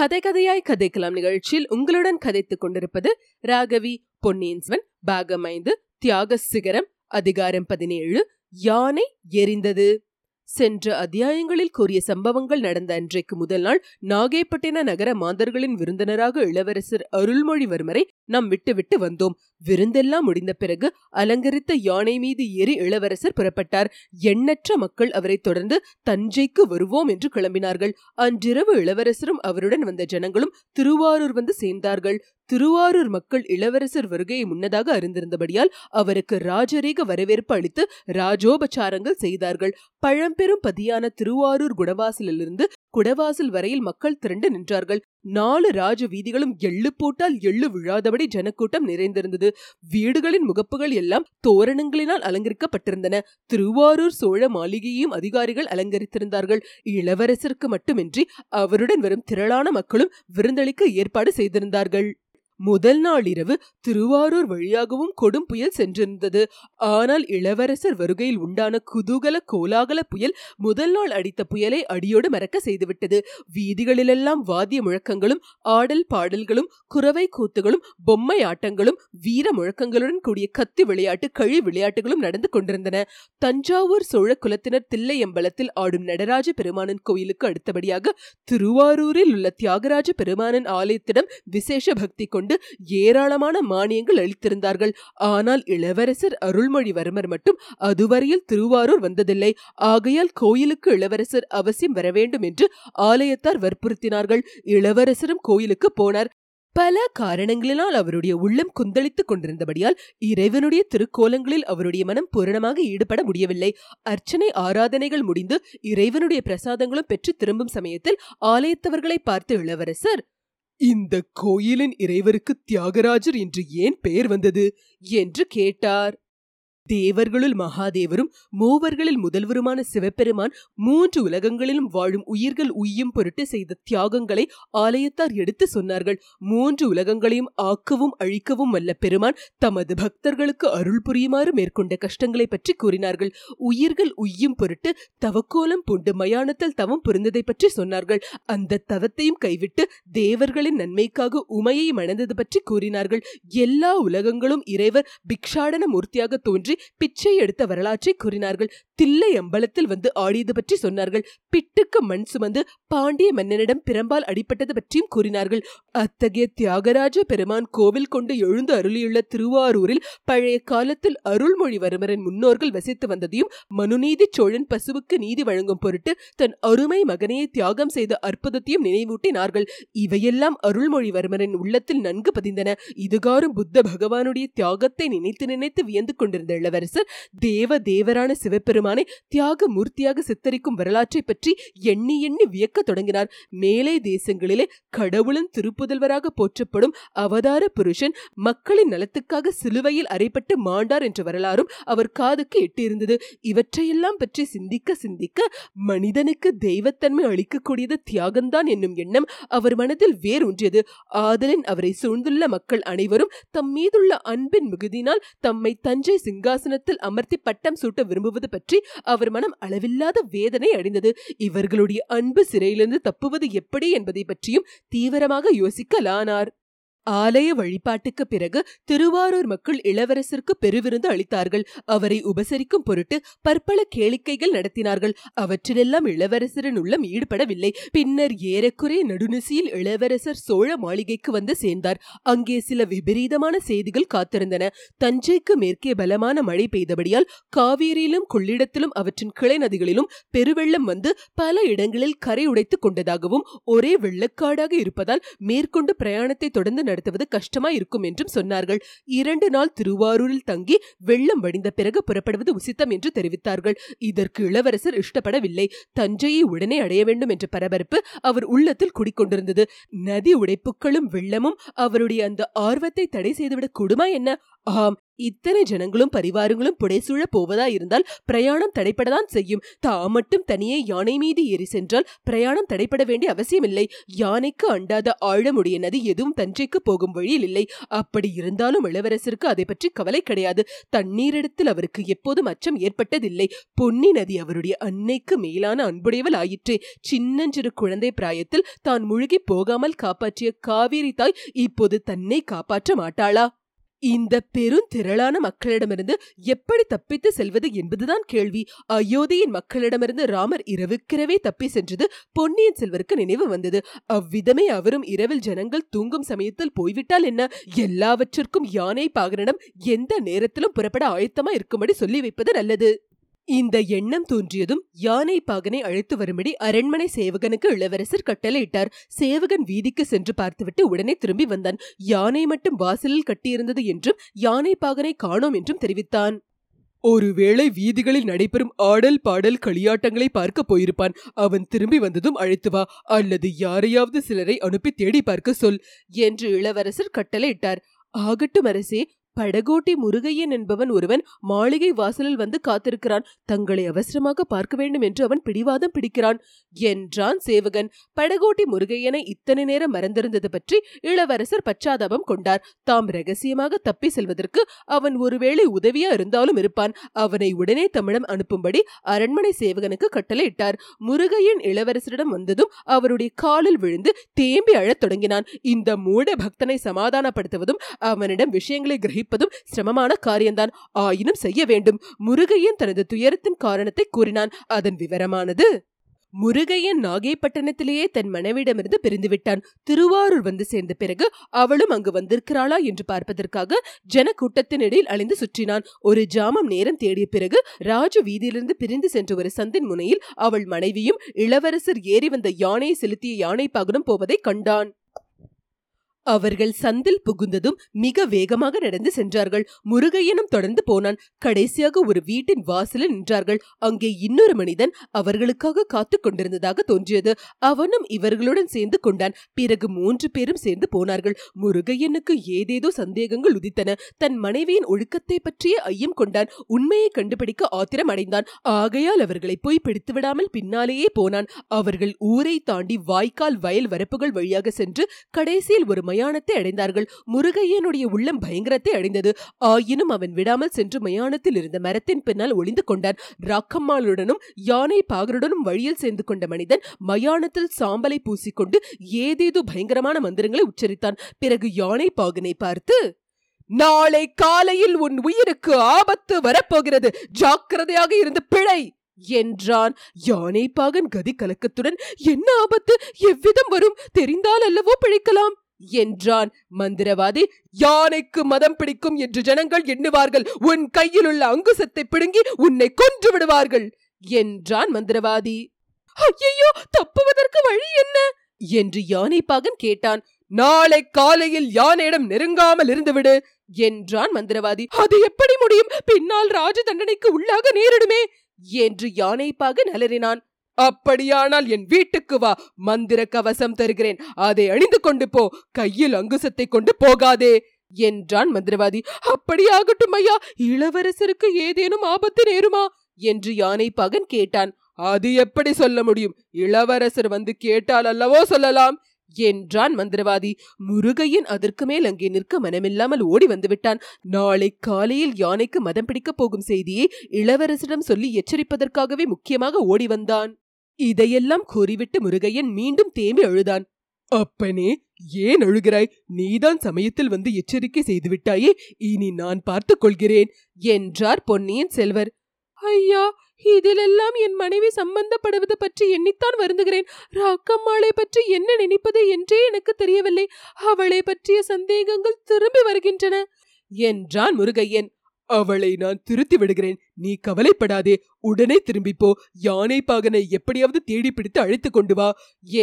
கதை கதையாய் கதைக்கலாம் நிகழ்ச்சியில் உங்களுடன் கதைத்துக் கொண்டிருப்பது ராகவி பொன்னியின் பாகம் ஐந்து தியாக சிகரம் அதிகாரம் பதினேழு யானை எரிந்தது. சென்ற அத்தியாயங்களில் கூறிய சம்பவங்கள் நடந்த அன்றைக்கு முதல் நாள் நாகைப்பட்டின நகர மாந்தர்களின் விருந்தினராக இளவரசர் அருள்மொழிவர்மரை நாம் விட்டுவிட்டு வந்தோம். விருந்தெல்லாம் முடிந்த பிறகு அலங்கரித்த யானை மீது ஏறி இளவரசர் புறப்பட்டார். எண்ணற்ற மக்கள் அவரை தொடர்ந்து தஞ்சைக்கு வருவோம் என்று கிளம்பினார்கள். அன்றிரவு இளவரசரும் அவருடன் வந்த ஜனங்களும் திருவாரூர் வந்து சேர்ந்தார்கள். திருவாரூர் மக்கள் இளவரசர் வருகையை முன்னதாக அறிந்திருந்தபடியால் அவருக்கு ராஜரீக வரவேற்பு அளித்து ராஜோபச்சாரங்கள் செய்தார்கள். பழம்பெரும் பதியான திருவாரூர் குடவாசலிலிருந்து குடவாசல் வரையில் மக்கள் திரண்டு நின்றார்கள். நாலு ராஜ வீதிகளும் எள்ளு போட்டால் எள்ளு விழாதபடி ஜனக்கூட்டம் நிறைந்திருந்தது. வீடுகளின் முகப்புகள் எல்லாம் தோரணங்களினால் அலங்கரிக்கப்பட்டிருந்தன. திருவாரூர் சோழ மாளிகையையும் அதிகாரிகள் அலங்கரித்திருந்தார்கள். இளவரசருக்கு மட்டுமின்றி அவருடன் வரும் திரளான மக்களும் விருந்தளிக்க ஏற்பாடு செய்திருந்தார்கள். முதல் நாள் இரவு திருவாரூர் வழியாகவும் கொடும் புயல் சென்றிருந்தது. ஆனால் இளவரசர் வருகையில் உண்டான குதூகல கோலாகல புயல் முதல் நாள் அடித்த புயலை அடியோடு மறக்க செய்துவிட்டது. வீதிகளிலெல்லாம் வாத்திய முழக்கங்களும் ஆடல் பாடல்களும் குறவை கூத்துகளும் பொம்மை ஆட்டங்களும் வீர முழக்கங்களுடன் கூடிய கத்தி விளையாட்டு கழி விளையாட்டுகளும் நடந்து கொண்டிருந்தன. தஞ்சாவூர் சோழ குலத்தினர் தில்லையம்பலத்தில் ஆடும் நடராஜ பெருமானன் கோயிலுக்கு அடுத்தபடியாக திருவாரூரில் உள்ள தியாகராஜ பெருமானன் ஆலயத்திடம் விசேஷ பக்தி கொண்டு ஏராளமான மானியங்கள் அளித்திருந்தார்கள். ஆனால் இளவரசர் அருள்மொழிவர்மர் மட்டும் அதுவரையில் திருவாரூர் வந்ததில்லை. ஆகையால் கோயிலுக்கு இளவரசர் அவசியம் வர வேண்டும் என்று ஆலயத்தார் வற்புறுத்தினார்கள். இளவரசரும் கோயிலுக்கு போனார். பல காரணங்களினால் அவருடைய உள்ளம் குந்தளித்துக் கொண்டிருந்தபடியால் இறைவனுடைய திருக்கோலங்களில் அவருடைய மனம் பூரணமாக ஈடுபட முடியவில்லை. அர்ச்சனை ஆராதனைகள் முடிந்து இறைவனுடைய பிரசாதங்களும் பெற்று திரும்பும் சமயத்தில் ஆலயத்தவர்களை பார்த்து இளவரசர் இந்த கோயிலின் இறைவருக்கு தியாகராஜர் என்று ஏன் பெயர் வந்தது? என்று கேட்டார். தேவர்களுள் மகாதேவரும் மூவர்களில் முதல்வருமான சிவபெருமான் மூன்று உலகங்களிலும் வாழும் உயிர்கள் உய்யும் பொருட்டு செய்த தியாகங்களை ஆலயத்தார் எடுத்து சொன்னார்கள். மூன்று உலகங்களையும் ஆக்கவும் அழிக்கவும் வல்ல பெருமான் தமது பக்தர்களுக்கு அருள் புரியுமாறு மேற்கொண்ட கஷ்டங்களை பற்றி கூறினார்கள். உயிர்கள் உய்யும் பொருட்டு தவக்கோலம் பூண்டு மயானத்தில் தவம் புரிந்ததை பற்றி சொன்னார்கள். அந்த தவத்தையும் கைவிட்டு தேவர்களின் நன்மைக்காக உமையை மணந்தது பற்றி கூறினார்கள். எல்லா உலகங்களும் இறைவர் பிக்ஷாடன மூர்த்தியாக தோன்றி பிச்சை எடுத்த வரலாற்றை கூறினார்கள். தில்லை அம்பலத்தில் வந்து ஆடியது பற்றி சொன்னார்கள். பிட்டுக்கு மண் சுமந்து பாண்டிய மன்னனிடம் பிரம்பால் அடிப்பட்டது பற்றியும் கூறினார்கள். அத்தகைய தியாகராஜ பெருமான் கோவில் கொண்டு எழுந்து அருளியுள்ள திருவாரூரில் பழைய காலத்தில் அருள்மொழிவர்மரின் முன்னோர்கள் வசித்து வந்ததையும் மனுநீதி சோழன் பசுவுக்கு நீதி வழங்கும் பொருட்டு தன் அருமை மகனையை தியாகம் செய்த அற்புதத்தையும் நினைவூட்டினார்கள். இவையெல்லாம் அருள்மொழிவர்மரின் உள்ளத்தில் நன்கு பதிந்தன. இதுகாரும் புத்த பகவானுடைய தியாகத்தை நினைத்து நினைத்து வியந்து கொண்டிருந்த இளவரசர் தேவ தேவரான சிவபெருமானை தியாக மூர்த்தியாக சித்தரிக்கும் வரலாற்றை பற்றி எண்ணி எண்ணி வியக்க தொடங்கினார். மேலே தேசங்களிலே கடவுளின் திருப்புதல்வராக போற்றப்படும் அவதார புருஷன் மக்களின் நலத்துக்காக சிலுவையில் அறைப்பட்டு மாண்டார் என்ற வரலாறும் அவர் காதுக்கு எட்டியிருந்தது. இவற்றையெல்லாம் பற்றி சிந்திக்க சிந்திக்க மனிதனுக்கு தெய்வத்தன்மை அளிக்கக்கூடியது தியாகம்தான் என்னும் எண்ணம் அவர் மனதில் வேரூன்றியது. ஆதலின் அவரை சூழ்ந்துள்ள மக்கள் அனைவரும் தம் மீதுள்ள அன்பின் மிகுதியினால் தம்மை தஞ்சை சிங்காசனத்தில் அமர்த்தி பட்டம் சூட்ட விரும்புவது பற்றி அவர் மனம் அளவில்லாத வேதனை அடைந்தது. இவர்களுடைய அன்பு சிறையிலிருந்து தப்புவது எப்படி என்பதை பற்றியும் தீவிரமாக யோசிக்கலானார். ஆலய வழிபாட்டுக்கு பிறகு திருவாரூர் மக்கள் இளவரசருக்கு பெருவிருந்து அளித்தார்கள். அவரை உபசரிக்கும் பொருட்டு பற்பல கேளிக்கைகள் நடத்தினார்கள். அவற்றிலெல்லாம் இளவரசரின் உள்ளம் ஈடுபடவில்லை. பின்னர் ஏறக்குறைய நடுநிசியில் இளவரசர் சோழ மாளிகைக்கு வந்து சேர்ந்தார். அங்கே சில விபரீதமான செய்திகள் காத்திருந்தன. தஞ்சைக்கு மேற்கே பலமான மழை பெய்தபடியால் காவேரியிலும் கொள்ளிடத்திலும் அவற்றின் கிளை நதிகளிலும் பெருவெள்ளம் வந்து பல இடங்களில் கரை உடைத்துக் கொண்டதாகவும் ஒரே வெள்ளக்காடாக இருப்பதால் மேற்கொண்டு பிரயாணத்தை தொடர்ந்து நடத்துவது கஷ்டமாய் இருக்கும் என்றும் சொன்னார்கள். இரண்டு நாள் திருவாரூரில் தங்கி வெள்ளம் வடிந்த பிறகு புறப்படுவது உசித்தம் என்று தெரிவித்தார்கள். இதற்கு இளவரசர் இஷ்டப்படவில்லை. தஞ்சையை உடனே அடைய வேண்டும் என்ற பரபரப்பு அவர் உள்ளத்தில் குடிக்கொண்டிருந்தது. நதி உடைப்புகளும் வெள்ளமும் அவருடைய அந்த ஆர்வத்தை தடை செய்துவிடக் கூடுமா என்ன? ஆம் இத்தனை ஜனங்களும் பரிவாரங்களும் புடைசூழ போவதா இருந்தால் பிரயாணம் தடைப்படதான் செய்யும். தாம் மட்டும் தனியே யானை மீது ஏறி சென்றால் பிரயாணம் தடைப்பட வேண்டிய அவசியமில்லை. யானைக்கு அண்டாத ஆழமுடைய நதி எதுவும் தஞ்சைக்கு போகும் வழியில் இல்லை. அப்படி இருந்தாலும் இளவரசருக்கு அதை பற்றி கவலை கிடையாது. தண்ணீரிடத்தில் அவருக்கு எப்போதும் அச்சம் ஏற்பட்டதில்லை. பொன்னி நதி அவருடைய அன்னைக்கு மேலான அன்புடையவள் ஆயிற்றே. சின்னஞ்சிறு குழந்தை பிராயத்தில் தான் முழுகி போகாமல் காப்பாற்றிய காவேரி தாய் இப்போது தன்னை காப்பாற்ற மாட்டாளா? இந்த பெருந்திரளான மக்களிடமிருந்து எப்படி தப்பித்து செல்வது என்பதுதான் கேள்வி. அயோத்தியின் மக்களிடமிருந்து ராமர் இரவுக்கிரவே தப்பி சென்றது பொன்னியின் செல்வருக்கு நினைவு வந்தது. அவ்விதமே அவரும் இரவில் ஜனங்கள் தூங்கும் சமயத்தில் போய்விட்டால் என்ன? எல்லாவற்றிற்கும் யானை பாகனிடம் எந்த நேரத்திலும் புறப்பட ஆயத்தமா இருக்கும்படி சொல்லி வைப்பது நல்லது. இந்த எண்ணம் தோன்றியதும் யானை பாகனை அழைத்து வரும்படி அரண்மனை சேவகனுக்கு இளவரசர் கட்டளையிட்டார். சேவகன் வீதிக்கு சென்று பார்த்துவிட்டு உடனே திரும்பி வந்தான். யானை மட்டும் வாசலில் கட்டியிருந்தது என்றும் யானை பாகனை காணோம் என்றும் தெரிவித்தான். ஒருவேளை வீதிகளில் நடைபெறும் ஆடல் பாடல் களியாட்டங்களை பார்க்க போயிருப்பான். அவன் திரும்பி வந்ததும் அழைத்து வா அல்லது யாரையாவது சிலரை அனுப்பி தேடி பார்க்க சொல் என்று இளவரசர் கட்டளையிட்டார். ஆகட்டும் அரசே படகோட்டி முருகையன் என்பவன் ஒருவன் மாளிகை வாசலில் வந்து காத்திருக்கிறான். தங்களை அவசரமாக பார்க்க வேண்டும் என்று அவன் பிடிவாதம் பிடிக்கிறான். என்றான் சேவகன். படகோட்டி முருகையனை இத்தனை நேரம் மறந்திருந்தது பற்றி இளவரசர் பச்சாதாபம் கொண்டார். தாம் ரகசியமாக தப்பி செல்வதற்கு அவன் ஒருவேளை உதவியா இருந்தாலும் இருப்பான். அவனை உடனே தமிழம் அனுப்பும்படி அரண்மனை சேவகனுக்கு கட்டளையிட்டார். முருகையன் இளவரசரிடம் வந்ததும் அவருடைய காலில் விழுந்து தேம்பி அழத் தொடங்கினான். இந்த மூட பக்தனை சமாதானப்படுத்துவதும் அவனிடம் விஷயங்களை கிரகிப்பதும் சிரமமான காரியம்தான் ஆயினும் செய்ய வேண்டும். முருகையன் தனது துயரத்தின் காரணத்தை கூறினான். அதன் விவரமானது முருகையன் நாகைப்பட்டினத்திலேயே தன் மனைவிடமிருந்து பிரிந்துவிட்டான். திருவாரூர் வந்து சேர்ந்த பிறகு அவளும் அங்கு வந்திருக்கிறாளா என்று பார்ப்பதற்காக ஜன கூட்டத்தினிடையில் அழிந்து சுற்றினான். ஒரு ஜாமம் நேரம் தேடிய பிறகு ராஜ வீதியிலிருந்து பிரிந்து சென்ற ஒரு சந்தின் முனையில் அவள் மனைவியும் இளவரசர் ஏறி வந்த யானையை செலுத்திய யானை பாகனும் போவதை கண்டான். அவர்கள் சந்தில் புகுந்ததும் மிக வேகமாக நடந்து சென்றார்கள். முருகையனும் தொடர்ந்து போனான். கடைசியாக ஒரு வீட்டின் வாசலில் நின்றார்கள். அங்கே இன்னொரு மனிதன் அவர்களுக்காக காத்து கொண்டிருந்ததாக தோன்றியது. அவனும் இவர்களுடன் சேர்ந்து கொண்டான். பிறகு மூன்று பேரும் சேர்ந்து போனார்கள். முருகையனுக்கு ஏதேதோ சந்தேகங்கள் உதித்தன. தன் மனைவியின் ஒழுக்கத்தை பற்றிய ஐயம் கொண்டான். உண்மையை கண்டுபிடிக்க ஆத்திரம் அடைந்தான். ஆகையால் அவர்களை போய் பிடித்து விடாமல் பின்னாலேயே போனான். அவர்கள் ஊரை தாண்டி வாய்க்கால் வயல் வரப்புகள் வழியாக சென்று கடைசியில் ஒரு மயானத்தை அடைந்தார்கள். முருகையனுடைய உள்ளம் பயங்கரத்தை அடைந்தது. ஆயினும் அவன் விடாமல் சென்று மயானத்தில் இருந்த மரத்தின் பின்னால் ஒளிந்து கொண்டான் ராக்கம்மாளுடனும் யானை பாகருடனும் வழியில் சேர்ந்து கொண்ட மனிதன் மயானத்தில் சாம்பலை பூசிக்கொண்டு ஏதேதோ பயங்கரமான மந்திரங்களை உச்சரித்தான். பிறகு யானை பாகனை பார்த்து நாளை காலையில் உன் உயிருக்கு ஆபத்து வரப்போகிறது. ஜாக்கிரதையாக இருந்து பிழை! என்றான். யானை பாகன் கதி கலக்கத்துடன் என்ன ஆபத்து? எவ்விதம் வரும்? தெரிந்தால் அல்லவோ பிழைக்கலாம். என்றான் மந்திரவாதி. யானைக்கு மதம் பிடிக்கும் என்று ஜனங்கள் எண்ணுவார்கள். உன் கையில் உள்ள அங்குசத்தை பிடுங்கி உன்னை கொன்று விடுவார்கள் என்றான் மந்திரவாதி. ஐயோ தப்புவதற்கு வழி என்ன? என்று யானை பாகன் கேட்டான். நாளை காலையில் யானையிடம் நெருங்காமல் இருந்துவிடு என்றான் மந்திரவாதி. அது எப்படி முடியும்? பின்னால் ராஜ தண்டனைக்கு உள்ளாக நேரிடுமே என்று யானை பாகன் அலறினான். அப்படியானால் என் வீட்டுக்கு வா மந்திர கவசம் தருகிறேன். அதை அணிந்து கொண்டு போ கையில் அங்குசத்தை கொண்டு போகாதே என்றான் மந்திரவாதி. அப்படியாகட்டும் ஐயா இளவரசருக்கு ஏதேனும் ஆபத்து நேருமா? என்று யானை பகன் கேட்டான். அது எப்படி சொல்ல முடியும்? இளவரசர் வந்து கேட்டால் அல்லவோ சொல்லலாம் என்றான் மந்திரவாதி. முருகையன் அதற்கு மேல் அங்கே நிற்க மனமில்லாமல் ஓடி வந்துவிட்டான். நாளை காலையில் யானைக்கு மதம் பிடிக்கப் போகும் செய்தியை இளவரசரிடம் சொல்லி எச்சரிப்பதற்காகவே முக்கியமாக ஓடி வந்தான். இதையெல்லாம் கூறிவிட்டு முருகையன் மீண்டும் தேம்பி அழுதான். அப்பனே ஏன் அழுகிறாய்? நீதான் சமயத்தில் வந்து எச்சரிக்கை செய்துவிட்டாயே இனி நான் பார்த்துக் கொள்கிறேன் என்றார் பொன்னியின் செல்வர். ஐயா இதிலெல்லாம் என் மனைவி சம்பந்தப்படுவது பற்றி எண்ணித்தான் வருந்துகிறேன். ராக்கம்மாளை பற்றி என்ன நினைப்பது என்றே எனக்கு தெரியவில்லை. அவளை பற்றிய சந்தேகங்கள் திரும்பி வருகின்றன என்றான் முருகையன். அவளை நான் திருத்தி விடுகிறேன். நீ கவலைப்படாதே உடனே திரும்பிப்போ யானை பாகனை எப்படியாவது தேடி பிடித்து அழைத்து கொண்டு வா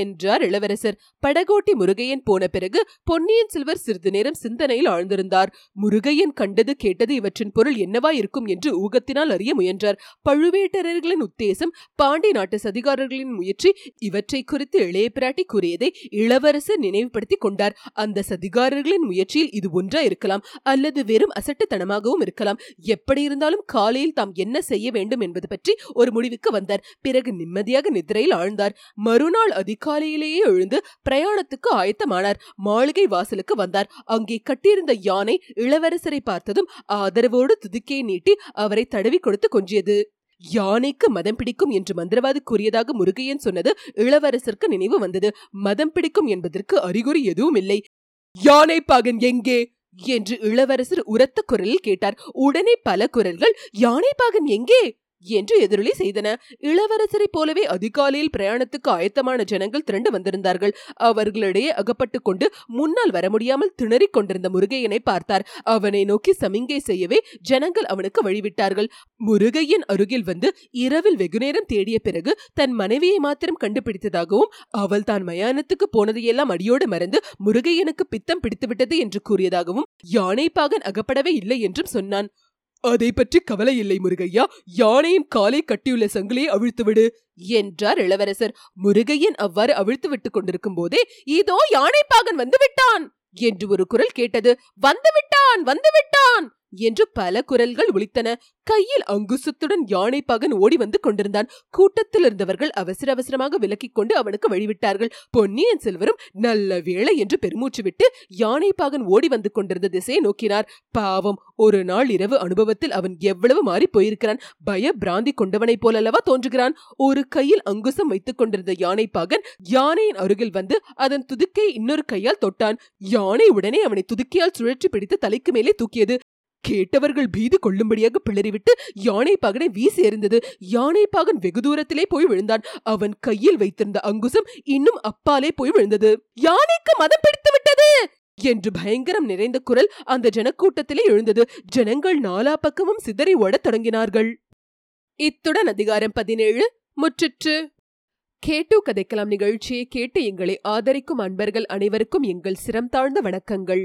என்றார் இளவரசர். படகோட்டி முருகையன் போன பிறகு பொன்னியின் செல்வர் சிறிது நேரம் சிந்தனையில் ஆழ்ந்திருந்தார். முருகையன் கண்டது கேட்டது இவற்றின் பொருள் என்னவா இருக்கும் என்று ஊகத்தினால் அறிய முயன்றார். பழுவேட்டரர்களின் உத்தேசம் பாண்டி நாட்டு சதிகாரர்களின் முயற்சி இவற்றை குறித்து இளைய பிராட்டி கூறியதை இளவரசர் நினைவுபடுத்திக் கொண்டார். அந்த சதிகாரர்களின் முயற்சியில் இது ஒன்றா இருக்கலாம் அல்லது வெறும் அசட்டுத்தனமாகவும் இருக்கலாம். எப்படி இருந்தாலும் காலையில் தாம் தாம் என்ன செய்ய வேண்டும் என்பது பற்றி ஒரு முடிவுக்கு வந்தார். பிறகு நிம்மதியாக நிதிரையில் ஆழ்ந்தார். மறுநாள் அதிகாலையிலேயே எழுந்து பிரயாணத்துக்கு ஆயத்தமானார். மாளிகை வாசலுக்கு வந்தார். அங்கே கட்டியிருந்த யானை இளவரசரை பார்த்ததும் ஆதரவோடு துதுக்கியை நீட்டி அவரை தடவி கொடுத்து கொஞ்சியது. யானைக்கு மதம் பிடிக்கும் என்று மந்திரவாதி கூறியதாக முருகையன் சொன்னது இளவரசருக்கு நினைவு வந்தது. மதம் பிடிக்கும் என்பதற்கு அறிகுறி எதுவும் இல்லை. யானை பாகன் எங்கே? என்று இளவரசர் உரத்த குரலில் கேட்டார். உடனே பல குரல்கள் யானைப்பாகன் எங்கே? என்று எதிரொலி செய்தன. இளவரசரைப் போலவே அதிகாலையில் பிரயாணத்துக்கு ஆயத்தமான ஜனங்கள் திரண்டு வந்திருந்தார்கள். அவர்களிடையே அகப்பட்டுக் கொண்டு முன்னால் வர முடியாமல் திணறிக் கொண்டிருந்த முருகையனை பார்த்தார். அவனை நோக்கி சமிங்கை செய்யவே ஜனங்கள் அவனுக்கு வழிவிட்டார்கள். முருகையன் அருகில் வந்து இரவில் வெகுநேரம் தேடிய பிறகு தன் மனைவியை மாத்திரம் கண்டுபிடித்ததாகவும் அவள் தான் மயானத்துக்கு போனதையெல்லாம் அடியோடு மறந்து முருகையனுக்கு பித்தம் பிடித்துவிட்டது என்று கூறியதாகவும் யானைப்பாகன் அகப்படவே இல்லை என்றும் சொன்னான். அதை பற்றி கவலை இல்லை முருகையா. யானையின் காலை கட்டியுள்ள சங்கிலியை அவிழ்த்துவிடு என்றார் இளவரசர். முருகையன் அவ்வாறு அவிழ்த்து விட்டுக் கொண்டிருக்கும் போதே இதோ யானைப்பாகன் வந்து விட்டான் என்று ஒரு குரல் கேட்டது. வந்து விட்டான் வந்து விட்டான் என்று பல குரல்கள் ஒலித்தன. கையில் அங்குசத்துடன் யானை பகன் ஓடி வந்து கொண்டிருந்தான். கூட்டத்தில் இருந்தவர்கள் அவசர அவசரமாக விலக்கிக் கொண்டு அவனுக்கு வழிவிட்டார்கள். பொன்னியின் செல்வரும் நல்ல வேளை என்று பெருமூச்சு விட்டு யானை பாகன் ஓடி வந்து கொண்டிருந்த திசையை நோக்கினார். பாவம் ஒரு நாள் இரவு அனுபவத்தில் அவன் எவ்வளவு மாறி போயிருக்கிறான். பய பிராந்தி கொண்டவனைப் போலல்லவா தோன்றுகிறான். ஒரு கையில் அங்குசம் வைத்துக் கொண்டிருந்த யானை பாகன் யானையின் அருகில் வந்து அதன் துதுக்கை இன்னொரு கையால் தொட்டான். யானை உடனே அவனை துதுக்கியால் சுழற்றி பிடித்து தலைக்கு மேலே தூக்கியது. கேட்டவர்கள் பீதி கொள்ளும்படியாக பிளறிவிட்டு யானை பாகனை வீசி எறிந்தது. யானை பாகன் வெகு தூரத்திலே போய் விழுந்தான். அவன் கையில் வைத்திருந்த அங்குசம் இன்னும் அப்பாலே போய் விழுந்தது. யானைக்கு மதம் பிடித்து விட்டது! என்று பயங்கரம் நிறைந்த குரல் அந்த ஜனக்கூட்டத்திலே எழுந்தது. ஜனங்கள் நாலா பக்கமும் சிதறி ஓடத் தொடங்கினார்கள். இத்துடன் அதிகாரம் பதினேழு முற்றிற்று. கேட்டு கதைக்கலாம் நிகழ்ச்சியை கேட்டு எங்களை ஆதரிக்கும் அன்பர்கள் அனைவருக்கும் எங்கள் சிரம் தாழ்ந்த வணக்கங்கள்.